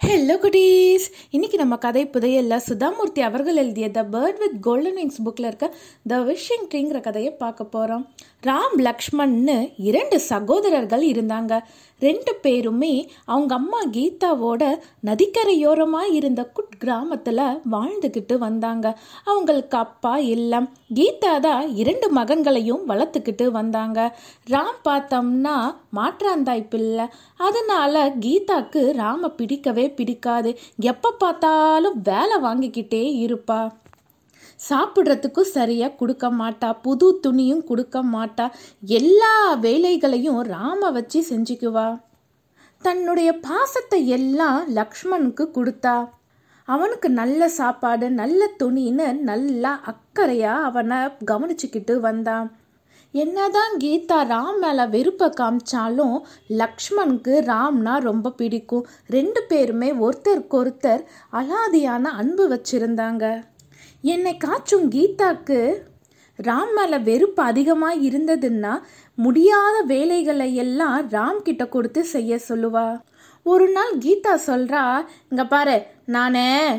Hello goodies இன்னைக்கு நம்ம கதை புதையல்ல சுதாமூர்த்தி அவர்கள் எழுதிய the bird with golden wings புக்கில் இருக்க த விஷிங் ட்ரீங்கிற கதையை பார்க்க போகிறோம் ராம் லக்ஷ்மண்னு இரண்டு சகோதரர்கள் இருந்தாங்க. ரெண்டு பேருமே அவங்க அம்மா கீதாவோட நதிக்கரையோரமாக இருந்த குட் கிராமத்தில் வாழ்ந்துக்கிட்டு வந்தாங்க. அவங்களுக்கு அப்பா இல்லை கீதா தான் இரண்டு மகன்களையும் வளர்த்துக்கிட்டு வந்தாங்க. ராம் பார்த்தோம்னா மாற்றாந்தாய் பிள்ளை. அதனால கீதாக்கு ராம பிடிக்கவே பிடிக்காது. எப்போ பார்த்தாலும் வேலை வாங்கிக்கிட்டே இருப்பா. சாப்பிட்றதுக்கும் சரியாக கொடுக்க மாட்டா. புது துணியும் கொடுக்க மாட்டா. எல்லா வேலைகளையும் ராம வச்சு செஞ்சுக்குவா. தன்னுடைய பாசத்தை எல்லாம் லக்ஷ்மணுக்கு கொடுத்தா. அவனுக்கு நல்ல சாப்பாடு நல்ல துணின்னு நல்லா அக்கறையாக அவனை கவனிச்சுக்கிட்டு வந்தான் என்னதான் கீதா ராம் மேலே வெறுப்பை காமிச்சாலும் லக்ஷ்மணுக்கு ராம்னா ரொம்ப பிடிக்கும். ரெண்டு பேருமே ஒருத்தருக்கு ஒருத்தர் அலாதியான அன்பு வச்சிருந்தாங்க. என்னை காச்சும் கீதாக்கு ராம் மேலே வெறுப்பு அதிகமாக இருந்ததுன்னா முடியாத வேலைகளை எல்லாம் ராம் கிட்ட கொடுத்து செய்ய சொல்லுவா. ஒரு நாள் கீதா சொல்கிறா இங்கே பாரு நான்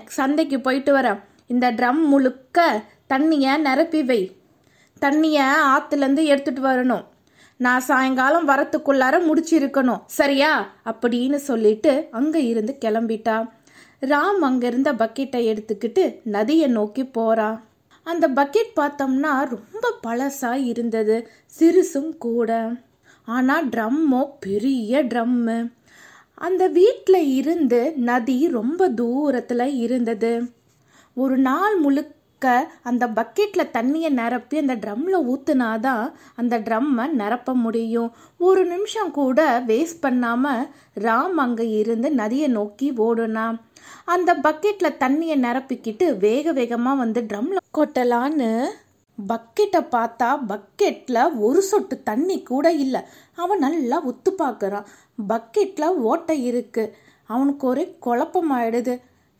சந்தைக்கு போயிட்டு வரேன். இந்த ட்ரம் முழுக்க தண்ணியை நிரப்பி வை. தண்ணியை ஆற்றுலேருந்து எடுத்துகிட்டு வரணும். நான் சாயங்காலம் வரத்துக்குள்ளார முடிச்சிருக்கணும். சரியா? அப்படின்னு சொல்லிட்டு அங்கே இருந்து கிளம்பிட்டா. ராம் அங்கிருந்த பக்கெட்டை எடுத்துக்கிட்டு நதியை நோக்கி போறான் அந்த பக்கெட் பார்த்தோம்னா ரொம்ப பழசா இருந்தது சிறுசும் கூட. ஆனா ட்ரம்மோ பெரிய ட்ரம்மு. அந்த வீட்டில் இருந்து நதி ரொம்ப தூரத்தில் இருந்தது. ஒரு நாள் முழுக்க அந்த பக்கெட்டில் தண்ணியை நிரப்பி அந்த ட்ரம்மில் ஊற்றுனாதான் அந்த ட்ரம்மை நிரப்ப முடியும். ஒரு நிமிஷம் கூட வேஸ்ட் பண்ணாமல் ராம் அங்கே இருந்து நதியை நோக்கி ஓடுனான். அந்த பக்கெட்டில் தண்ணியை நிரப்பிக்கிட்டு வேக வேகமாக வந்து ட்ரம்மில் கொட்டலான்னு பக்கெட்டை பார்த்தா பக்கெட்டில் ஒரு சொட்டு தண்ணி கூட இல்லை. அவன் நல்லா ஒத்து பார்க்குறான். பக்கெட்டில் ஓட்டை இருக்கு. அவனுக்கு ஒரே குழப்பமாயிடுது.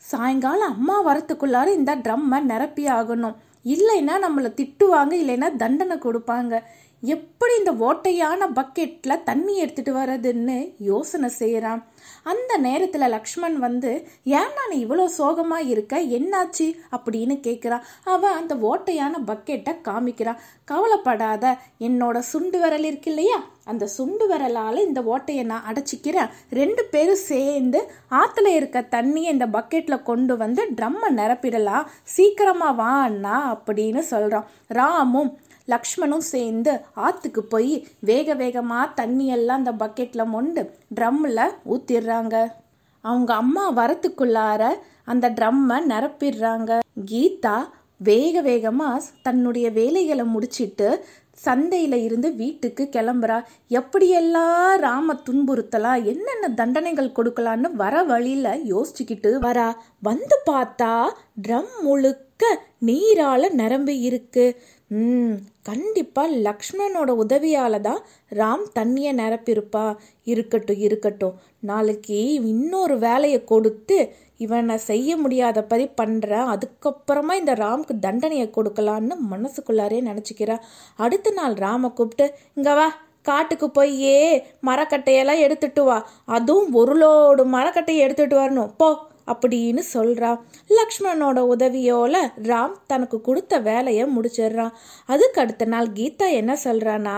சாயங்காலம் அம்மா வரத்துக்குள்ளார இந்த ட்ரம்மை நிரப்பி ஆகணும். இல்லைன்னா நம்மளை திட்டுவாங்க இல்லைன்னா தண்டனை கொடுப்பாங்க. எப்படி இந்த ஓட்டையான பக்கெட்டில் தண்ணி எடுத்துகிட்டு வர்றதுன்னு யோசனை செய்கிறான் அந்த நேரத்தில் லக்ஷ்மண் வந்து ஏன் நான் இவ்வளோ சோகமாக இருக்க? என்னாச்சு? அப்படின்னு கேட்குறான் அவன் அந்த ஓட்டையான பக்கெட்டை காமிக்கிறான் கவலைப்படாத என்னோட சுண்டு விரல் இருக்கு இல்லையா? அந்த சுண்டு விரலால் இந்த ஓட்டையை நான் அடைச்சிக்கிறேன். ரெண்டு பேரும் சேர்ந்து ஆற்றுல இருக்க தண்ணியை இந்த பக்கெட்டில் கொண்டு வந்து ட்ரம்மை நிரப்பிடலாம். சீக்கிரமாக வான்னா அப்படின்னு சொல்கிறான் ராமும் லக்ஷ்மணும் சேர்ந்து ஆற்றுக்கு போய் வேக வேகமாக தண்ணியெல்லாம் அந்த பக்கெட்டில் மொண்டு ட்ரம்மில் ஊற்றிடுறாங்க அவங்க அம்மா வரத்துக்குள்ளார அந்த ட்ரம்மை நிரப்பிடுறாங்க. கீதா வேக வேகமாக தன்னுடைய வேலைகளை முடிச்சிட்டு சந்தையில் இருந்து வீட்டுக்கு கிளம்புறா. எப்படியெல்லாம் ராம துன்புறுத்தலாம் என்னென்ன தண்டனைகள் கொடுக்கலான்னு வர வழியில் யோசிச்சுக்கிட்டு வரா. வந்து பார்த்தா ட்ரம் முழுக்க நீரால நிரம்பி இருக்கு ம் கண்டிப்பாக லக்ஷ்மணனோட உதவியால் தான் ராம் தண்ணியை நிரப்பியிருப்பா. இருக்கட்டும் இருக்கட்டும். நாளைக்கு இன்னொரு வேலையை கொடுத்து இவனை செய்ய முடியாதபடி பண்ணுறேன் அதுக்கப்புறமா இந்த ராமுக்கு தண்டனையை கொடுக்கலான்னு மனசுக்குள்ளாரே நினச்சிக்கிறா. அடுத்த நாள் ராமை கூப்பிட்டு இங்கே வா காட்டுக்கு போய் மரக்கட்டையெல்லாம் எடுத்துட்டு வா. அதுவும் ஒரு லோடு மரக்கட்டையை எடுத்துட்டு வரணும். போ. அப்படின்னு சொல்றா. லக்ஷ்மணனோட உதவியோல ராம் தனக்கு கொடுத்த வேலையை முடிச்சிடுறான் அதுக்கு அடுத்த நாள் கீதா என்ன சொல்றானா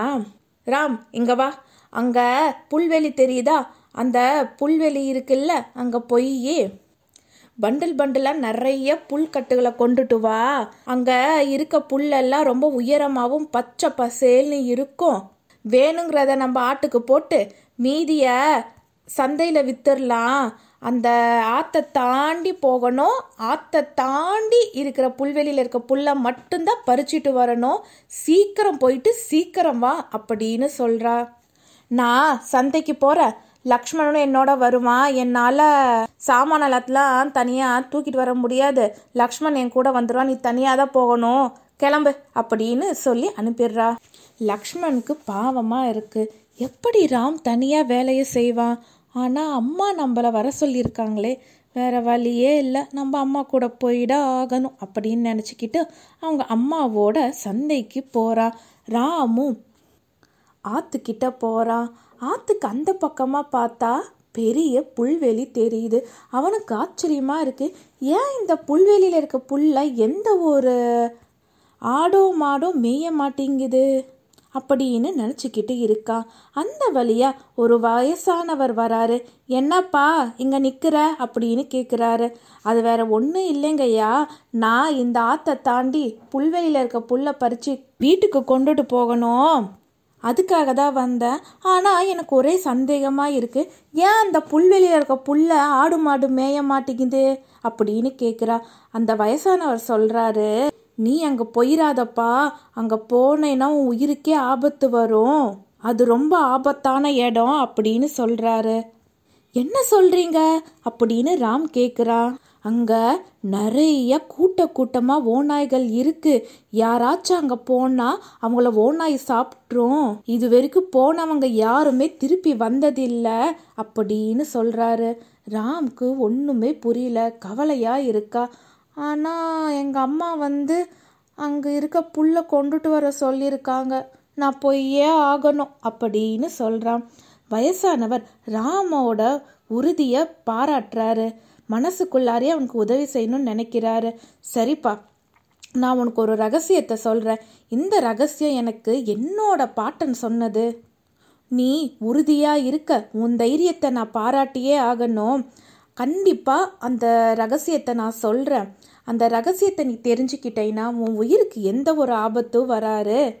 ராம் இங்க வா. அங்க புல்வெளி தெரியுதா? அந்த புல்வெளி இருக்குல்ல அங்க போய். பண்டில் பண்டிலாக நிறைய புல்கட்டுகளை கொண்டுட்டு வா. அங்கே இருக்க புல்லெல்லாம் ரொம்ப உயரமாகவும் பச்சை பசேல்னு இருக்கும். வேணுங்கிறத நம்ம ஆட்டுக்கு போட்டு மீதியை சந்தையில் வித்துடலாம் அந்த ஆற்றை தாண்டி போகணும். ஆற்றை தாண்டி இருக்கிற புல்வெளியில் இருக்க புல்லை மட்டும்தான் பறிச்சிட்டு வரணும். சீக்கிரம் போயிட்டு சீக்கிரம் வா அப்படின்னு சொல்கிறா நான் சந்தைக்கு போகிறேன் லக்ஷ்மணனும் என்னோட வருவான் என்னால் சாமான எல்லாத்தெலாம் தனியாக தூக்கிட்டு வர முடியாது. லக்ஷ்மண் என் கூட வந்துடுவான் நீ தனியாக தான் போகணும். கிளம்பு அப்படின்னு சொல்லி அனுப்பிடுறா. லக்ஷ்மணுக்கு பாவமாக இருக்குது எப்படி ராம் தனியாக வேலையை செய்வான்? ஆனால் அம்மா நம்மளை வர சொல்லியிருக்காங்களே. வேற வழியே இல்லை. நம்ம அம்மா கூட போயிட ஆகணும் அப்படின்னு நினச்சிக்கிட்டு அவங்க அம்மாவோட சந்தைக்கு போகிறா ராமும் ஆற்றுக்கிட்ட போகிறான் ஆற்றுக்கு அந்த பக்கமாக பார்த்தா பெரிய புல்வெளி தெரியுது. அவனுக்கு ஆச்சரியமாக இருக்குது ஏன் இந்த புல்வெளியில் இருக்க புல்ல எந்த ஒரு ஆடோ மாடோ மேய மாட்டேங்குது? அப்படின்னு நினச்சிக்கிட்டு இருக்கா. அந்த வழியா ஒரு வயசானவர் வராரு. என்னப்பா இங்கே நிற்கிற அப்படின்னு கேட்குறாரு அது வேற ஒன்றும் இல்லைங்கய்யா. நான் இந்த ஆத்தை தாண்டி புல்வெளியில் இருக்க புல்லை பறித்து வீட்டுக்கு கொண்டுட்டு போகணும். அதுக்காக தான் வந்தேன். ஆனால் எனக்கு ஒரே சந்தேகமாக இருக்குது ஏன் அந்த புல்வெளியில் இருக்க புல்லை ஆடு மாடு மேய மாட்டேங்குது? அப்படின்னு கேட்குறா அந்த வயசானவர் சொல்கிறாரு நீ அங்கே போயிடாதப்பா அங்கே போனேன்னா உன் உயிருக்கே ஆபத்து வரும். அது ரொம்ப ஆபத்தான இடம் அப்படின்னு சொல்கிறாரு என்ன சொல்கிறீங்க அப்படின்னு ராம் கேட்குறான் அங்கே நிறைய கூட்ட கூட்டமாக ஓநாய்கள் இருக்குது யாராச்சும் அங்கே போனால் அவங்கள ஓநாய் சாப்பிட்ரும் இது வரைக்கும் போனவங்க யாருமே திருப்பி வந்ததில்லை அப்படின்னு சொல்கிறாரு ராம்க்கு ஒன்றுமே புரியல. கவலையாக இருக்கா. ஆனால் எங்கள் அம்மா வந்து அங்கே இருக்க புல்லை கொண்டுட்டு வர சொல்லியிருக்காங்க. நான் போயே ஆகணும் அப்படின்னு சொல்கிறான் வயசானவர் ராமோட உறுதியை பாராட்டுறாரு. மனசுக்குள்ளாரே அவனுக்கு உதவி செய்யணும்னு நினைக்கிறாரு. சரிப்பா நான் உனக்கு ஒரு ரகசியத்தை சொல்கிறேன் இந்த ரகசியம் எனக்கு என்னோட பாட்டன் சொன்னது. நீ உறுதியாக இருக்க உன் தைரியத்தை நான் பாராட்டியே ஆகணும். கண்டிப்பாக அந்த ரகசியத்தை நான் சொல்கிறேன் அந்த ரகசியத்தை நீ தெரிஞ்சுக்கிட்டேன்னா உன் உயிருக்கு எந்த ஒரு ஆபத்தும் வராரு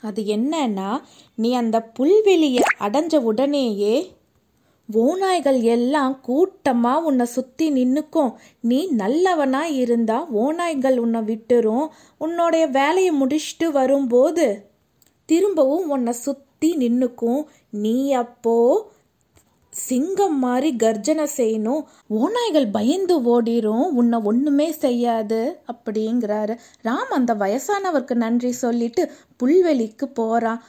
அது என்னன்னா நீ அந்த புல்வெளியை அடைஞ்ச உடனேயே ஓநாய்கள் எல்லாம் கூட்டமாக உன்னை சுற்றி நின்றுக்கும் நீ நல்லவனாக இருந்தால் ஓநாய்கள் உன்னை விட்டுரும். உன்னோடைய வேலையை முடிச்சுட்டு வரும்போது திரும்பவும் உன்னை சுற்றி நின்றுக்கும் நீ அப்போ சிங்கம் மாதிரி கர்ஜனை செய்யணும். ஓநாய்கள் பயந்து ஓடிரும். உன்னை ஒன்றுமே செய்யாது அப்படிங்கிறாரு. ராம் அந்த வயசானவருக்கு நன்றி சொல்லிட்டு புல்வெளிக்கு போகிறான்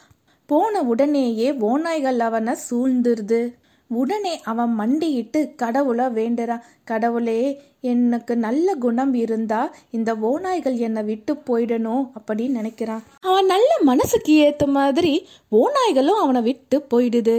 போன உடனேயே ஓநாய்கள் அவனை சூழ்ந்துருது. உடனே அவன் மண்டியிட்டு கடவுளை வேண்டுறான். கடவுளே எனக்கு நல்ல குணம் இருந்தா இந்த ஓநாய்கள் என்னை விட்டு போயிடணும் அப்படின்னு நினைக்கிறான். அவன் நல்ல மனசுக்கு ஏற்ற மாதிரி ஓநாய்களும் அவனை விட்டு போயிடுது.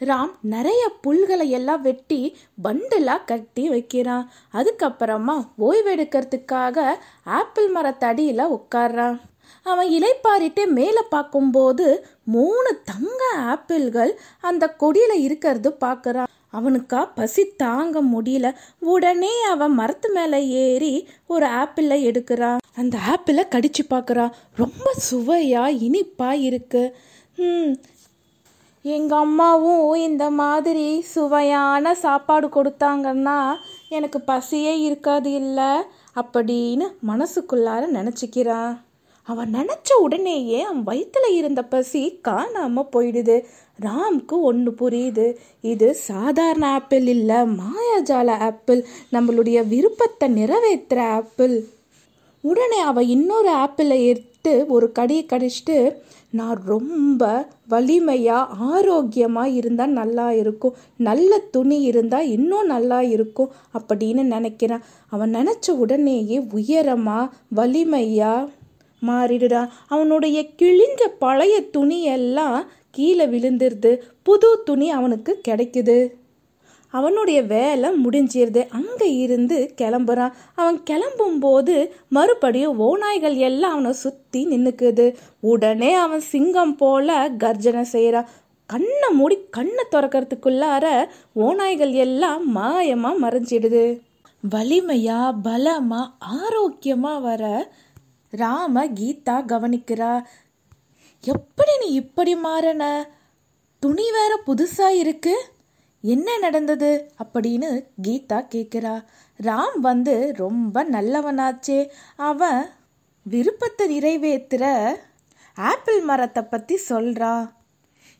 ராம் நிறைய புல்களை எல்லாம் வெட்டி பண்டலா கட்டி வைக்கிறான். அதுக்கப்புறமா ஓய்வெடுக்கிறதுக்காக ஆப்பிள் மரத்தடியில் உட்கார்றான். அவன் இலைப்பாரிட்டே மேலே பார்க்கும்போது மூணு தங்க ஆப்பிள்கள் அந்த கொடியில் இருக்கிறது பார்க்குறான். அவனுக்கா பசி தாங்க முடியல. உடனே அவன் மரத்து மேலே ஏறி ஒரு ஆப்பிளை எடுக்கிறான். அந்த ஆப்பிளை கடிச்சு பார்க்குறான். ரொம்ப சுவையாக இனிப்பாக இருக்கு. எங்கள் அம்மாவும் இந்த மாதிரி சுவையான சாப்பாடு கொடுத்தாங்கன்னா எனக்கு பசியே இருக்காது இல்லை அப்படின்னு மனசுக்குள்ளார நினச்சிக்கிறான் அவன் நினச்ச உடனேயே அவன் வயிற்றுல இருந்த பசி காணாமல் போயிடுது. ராம்க்கு ஒன்று புரியுது. இது சாதாரண ஆப்பிள் இல்லை மாயாஜால ஆப்பிள். நம்மளுடைய விருப்பத்தை நிறைவேற்றுற ஆப்பிள். உடனே அவள் இன்னொரு ஆப்பிளை எடுத்து ஒரு கடியை கடிச்சிட்டு நான் ரொம்ப வலிமையாக ஆரோக்கியமாக இருந்தால் நல்லா இருக்கும். நல்ல துணி இருந்தால் இன்னும் நல்லா இருக்கும். அப்படின்னு நினைக்கிறான். அவன் நினச்ச உடனேயே உயரமாக வலிமையாக மாறிடுறான். அவனுடைய கிழிஞ்ச பழைய துணியெல்லாம் கீழே விழுந்துருது. புது துணி அவனுக்கு கிடைக்குது. அவனுடைய வேலை முடிஞ்சிருது. அங்கே இருந்து கிளம்புறான் அவன் கிளம்பும்போது மறுபடியும் ஓநாய்கள் எல்லாம் அவனை சுற்றி நின்றுக்குது உடனே அவன் சிங்கம் போல கர்ஜனை செய்கிறான் கண்ணை மூடி கண்ணை திறக்கிறதுக்குள்ளார ஓநாய்கள் எல்லாம் மாயமாக மறைஞ்சிடுது. வலிமையா பலமா ஆரோக்கியமா வர ராம கீதா கவனிக்கிறா. எப்படி நீ இப்படி மாறன? துணி வேற புதுசா இருக்கு. என்ன நடந்தது? அப்படின்னு கீதா கேட்குறா. ராம் வந்து ரொம்ப நல்லவனாச்சே. அவன் விருப்பத்தை நிறைவேற்றுற ஆப்பிள் மரத்தை பற்றி சொல்கிறா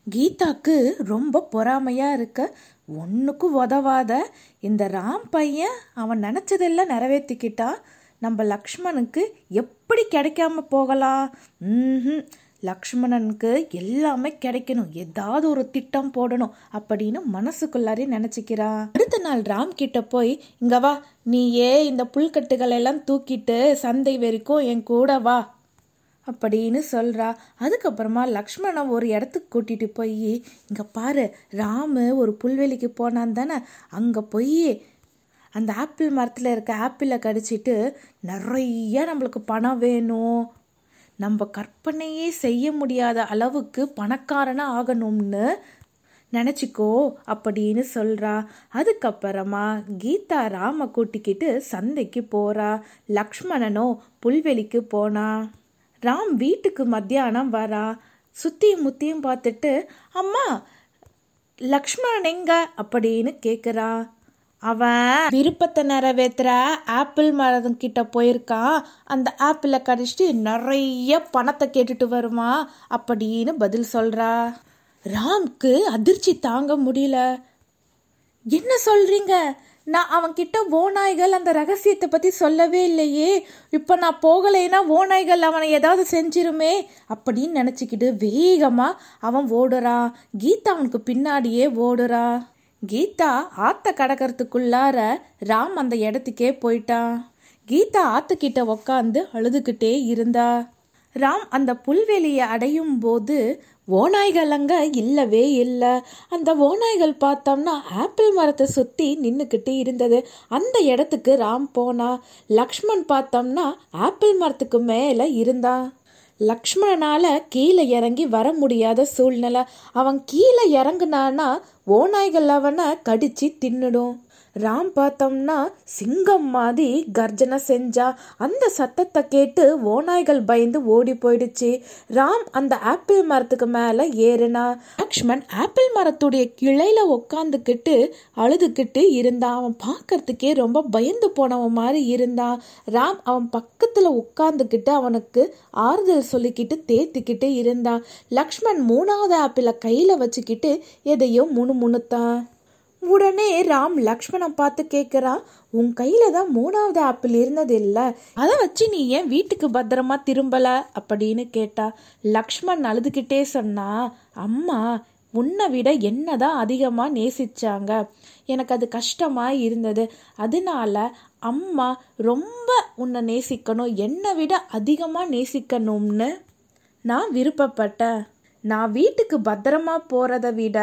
கீதாக்கு ரொம்ப பொறாமையாக இருக்க. ஒன்றுக்கும் உதவாத இந்த ராம் பையன் அவன் நினச்சதெல்லாம் நிறைவேற்றிக்கிட்டான் நம்ம லக்ஷ்மணுக்கு எப்படி கிடைக்காம போகலாம்? ம் லக்ஷ்மணனுக்கு எல்லாமே கிடைக்கணும். ஏதாவது ஒரு திட்டம் போடணும் அப்படின்னு மனசுக்குள்ளாரே நினச்சிக்கிறான் அடுத்த நாள் ராம் கிட்ட போய் இங்க வா நீயே இந்த புல்கட்டுகள் எல்லாம் தூக்கிட்டு சந்தை வரைக்கும் என் கூட வா அப்படின்னு சொல்கிறா அதுக்கப்புறமா லக்ஷ்மணனை ஒரு இடத்துக்கு கூட்டிகிட்டு போய் இங்கே பாரு ராமு ஒரு புல்வெளிக்கு போனான் தானே அங்கே போய் அந்த ஆப்பிள் மரத்தில் இருக்க ஆப்பிளை கடிச்சிட்டு நிறைய நம்மளுக்கு பணம் வேணும். நம்ம கற்பனையே செய்ய முடியாத அளவுக்கு பணக்காரனாக ஆகணும்னு நினச்சிக்கோ அப்படின்னு சொல்கிறா அதுக்கப்புறமா கீதா ராம கூட்டிக்கிட்டு சந்தைக்கு போகிறா லக்ஷ்மணனோ புல்வெளிக்கு போனா. ராம் வீட்டுக்கு மத்தியானம் வரா. சுத்தியும் முத்தியும் பார்த்துட்டு அம்மா லக்ஷ்மணன் எங்க? அப்படின்னு கேட்குறா அவன் விருப்பத்தை நிறைவேற்றுற ஆப்பிள் மரம் கிட்ட போயிருக்கான். அந்த ஆப்பிளை கடிச்சிட்டு நிறைய பணத்தை கேட்டுட்டு வருமா அப்படின்னு பதில் சொல்றா. ராம்க்கு அதிர்ச்சி தாங்க முடியல. என்ன சொல்றீங்க? நான் அவன்கிட்ட ஓநாய்கள் அந்த ரகசியத்தை பத்தி சொல்லவே இல்லையே. இப்போ நான் போகலைன்னா ஓநாய்கள் அவனை ஏதாவது செஞ்சிருமே? அப்படின்னு நினச்சிக்கிட்டு வேகமாக அவன் ஓடுறான். கீதா அவனுக்கு பின்னாடியே ஓடுறா. கீதா ஆத்த கடக்கிறதுக்குள்ளார ராம் அந்த இடத்துக்கே போயிட்டான் கீதா ஆத்துக்கிட்ட உக்காந்து அழுதுகிட்டே இருந்தா. ராம் அந்த புல்வெளியை அடையும் போது ஓநாய்கள் அங்கே இல்லவே இல்லை. அந்த ஓநாய்கள் பார்த்தோம்னா ஆப்பிள் மரத்தை சுற்றி நின்றுக்கிட்டு இருந்தது. அந்த இடத்துக்கு ராம் போனா. லக்ஷ்மண் பார்த்தோம்னா ஆப்பிள் மரத்துக்கு மேலே இருந்தான் லக்ஷ்மணனால் கீழே இறங்கி வர முடியாத சூழ்நிலை. அவன் கீழே இறங்குனானா ஓநாய்கள் அவனை கடிச்சு தின்னுடும். ராம் பார்த்தோம்னா சிங்கம் மாதிரி கர்ஜனை செஞ்சா அந்த சத்தத்தை கேட்டு ஓநாய்கள் பயந்து ஓடி போயிடுச்சு. ராம் அந்த ஆப்பிள் மரத்துக்கு மேலே ஏறுனா லக்ஷ்மண் ஆப்பிள் மரத்துடைய கிளையில உக்காந்துக்கிட்டு அழுதுகிட்டு இருந்தான் அவன் பார்க்கறதுக்கே ரொம்ப பயந்து போனவன் மாதிரி இருந்தான் ராம் அவன் பக்கத்துல உட்காந்துக்கிட்டு அவனுக்கு ஆறுதல் சொல்லிக்கிட்டு தேத்திக்கிட்டு இருந்தான் லக்ஷ்மண் மூணாவது ஆப்பிளை கையில வச்சுக்கிட்டு எதையோ முணு முணுத்தான் உடனே ராம் லக்ஷ்மணன் பார்த்து கேட்குறான் உன் கையில தான் மூணாவது ஆப்பிள் இருந்தது இல்லை. அதை வச்சு நீ ஏன் வீட்டுக்கு பத்திரமா திரும்பல? அப்படின்னு கேட்டா லக்ஷ்மண் அழுதுகிட்டே சொன்னா அம்மா உன்னை விட என்ன தான் அதிகமாக நேசிச்சாங்க. எனக்கு அது கஷ்டமாக இருந்தது. அதனால அம்மா ரொம்ப உன்னை நேசிக்கணும். என்னை விட அதிகமாக நேசிக்கணும்னு நான் விருப்பப்பட்டேன். நான் வீட்டுக்கு பத்திரமா போகிறத விட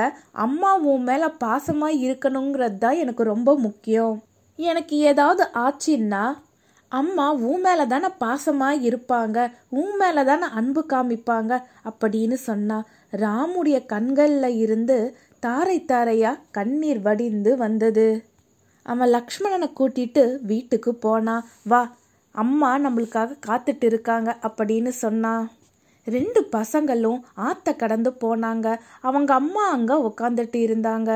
அம்மா உன் மேலே பாசமாக இருக்கணுங்கிறது தான் எனக்கு ரொம்ப முக்கியம். எனக்கு ஏதாவது ஆச்சுன்னா அம்மா உன் மேலே தானே பாசமாக இருப்பாங்க உன் மேலே தானே அன்பு காமிப்பாங்க அப்படின்னு சொன்னா ராமுடைய கண்களில் இருந்து தாரை தாரையா கண்ணீர் வடிந்து வந்தது. அவன் லக்ஷ்மணனை கூட்டிட்டு வீட்டுக்கு போனான் வா அம்மா நம்மளுக்காக காத்துட்டு இருக்காங்க அப்படின்னு சொன்னான் ரெண்டு பசங்களும் ஆத்த கடந்து போனாங்க. அவங்க அம்மா அங்க உக்காந்துட்டு இருந்தாங்க.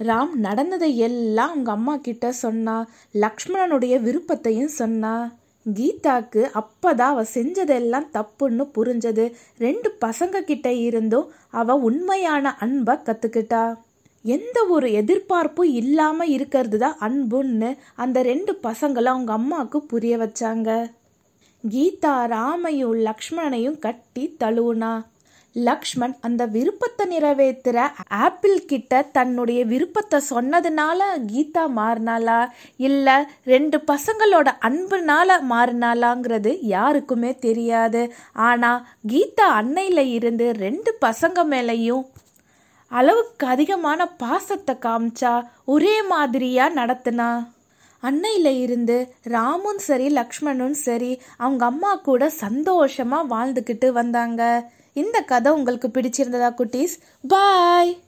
ராம் நடந்ததை எல்லாம் அவங்க அம்மா கிட்ட சொன்னா லக்ஷ்மணனுடைய விருப்பத்தையும் சொன்னா. கீதாக்கு அப்பதான் அவ செஞ்சதெல்லாம் தப்புன்னு புரிஞ்சது. ரெண்டு பசங்க கிட்ட இருந்தும் அவ உண்மையான அன்பை கத்துக்கிட்டா. எந்த ஒரு எதிர்பார்ப்பும் இல்லாம இருக்கிறது தான் அன்புன்னு அந்த ரெண்டு பசங்களும் அவங்க அம்மாவுக்கு புரிய வச்சாங்க. கீதா ராமையும் லக்ஷ்மணனையும் கட்டி தழுவுனா. லக்ஷ்மண் அந்த விருப்பத்தை நிறைவேற்றுற ஆப்பிள் கிட்ட தன்னுடைய விருப்பத்தை சொன்னதுனால கீதா மாறினாளா? இல்லை ரெண்டு பசங்களோட அன்புனால மாறினாலாங்கிறது யாருக்குமே தெரியாது. ஆனால் கீதா அன்னையில் இருந்து ரெண்டு பசங்க மேலேயும் அளவுக்கு அதிகமான பாசத்தை காமிச்சா ஒரே மாதிரியா நடத்துனா? அன்னையில் இருந்து ராமும் சரி லக்ஷ்மணும் சரி அவங்க அம்மா கூட சந்தோஷமாக வாழ்ந்துக்கிட்டு வந்தாங்க. இந்த கதை உங்களுக்கு பிடிச்சிருந்ததா குட்டீஸ்? பாய்!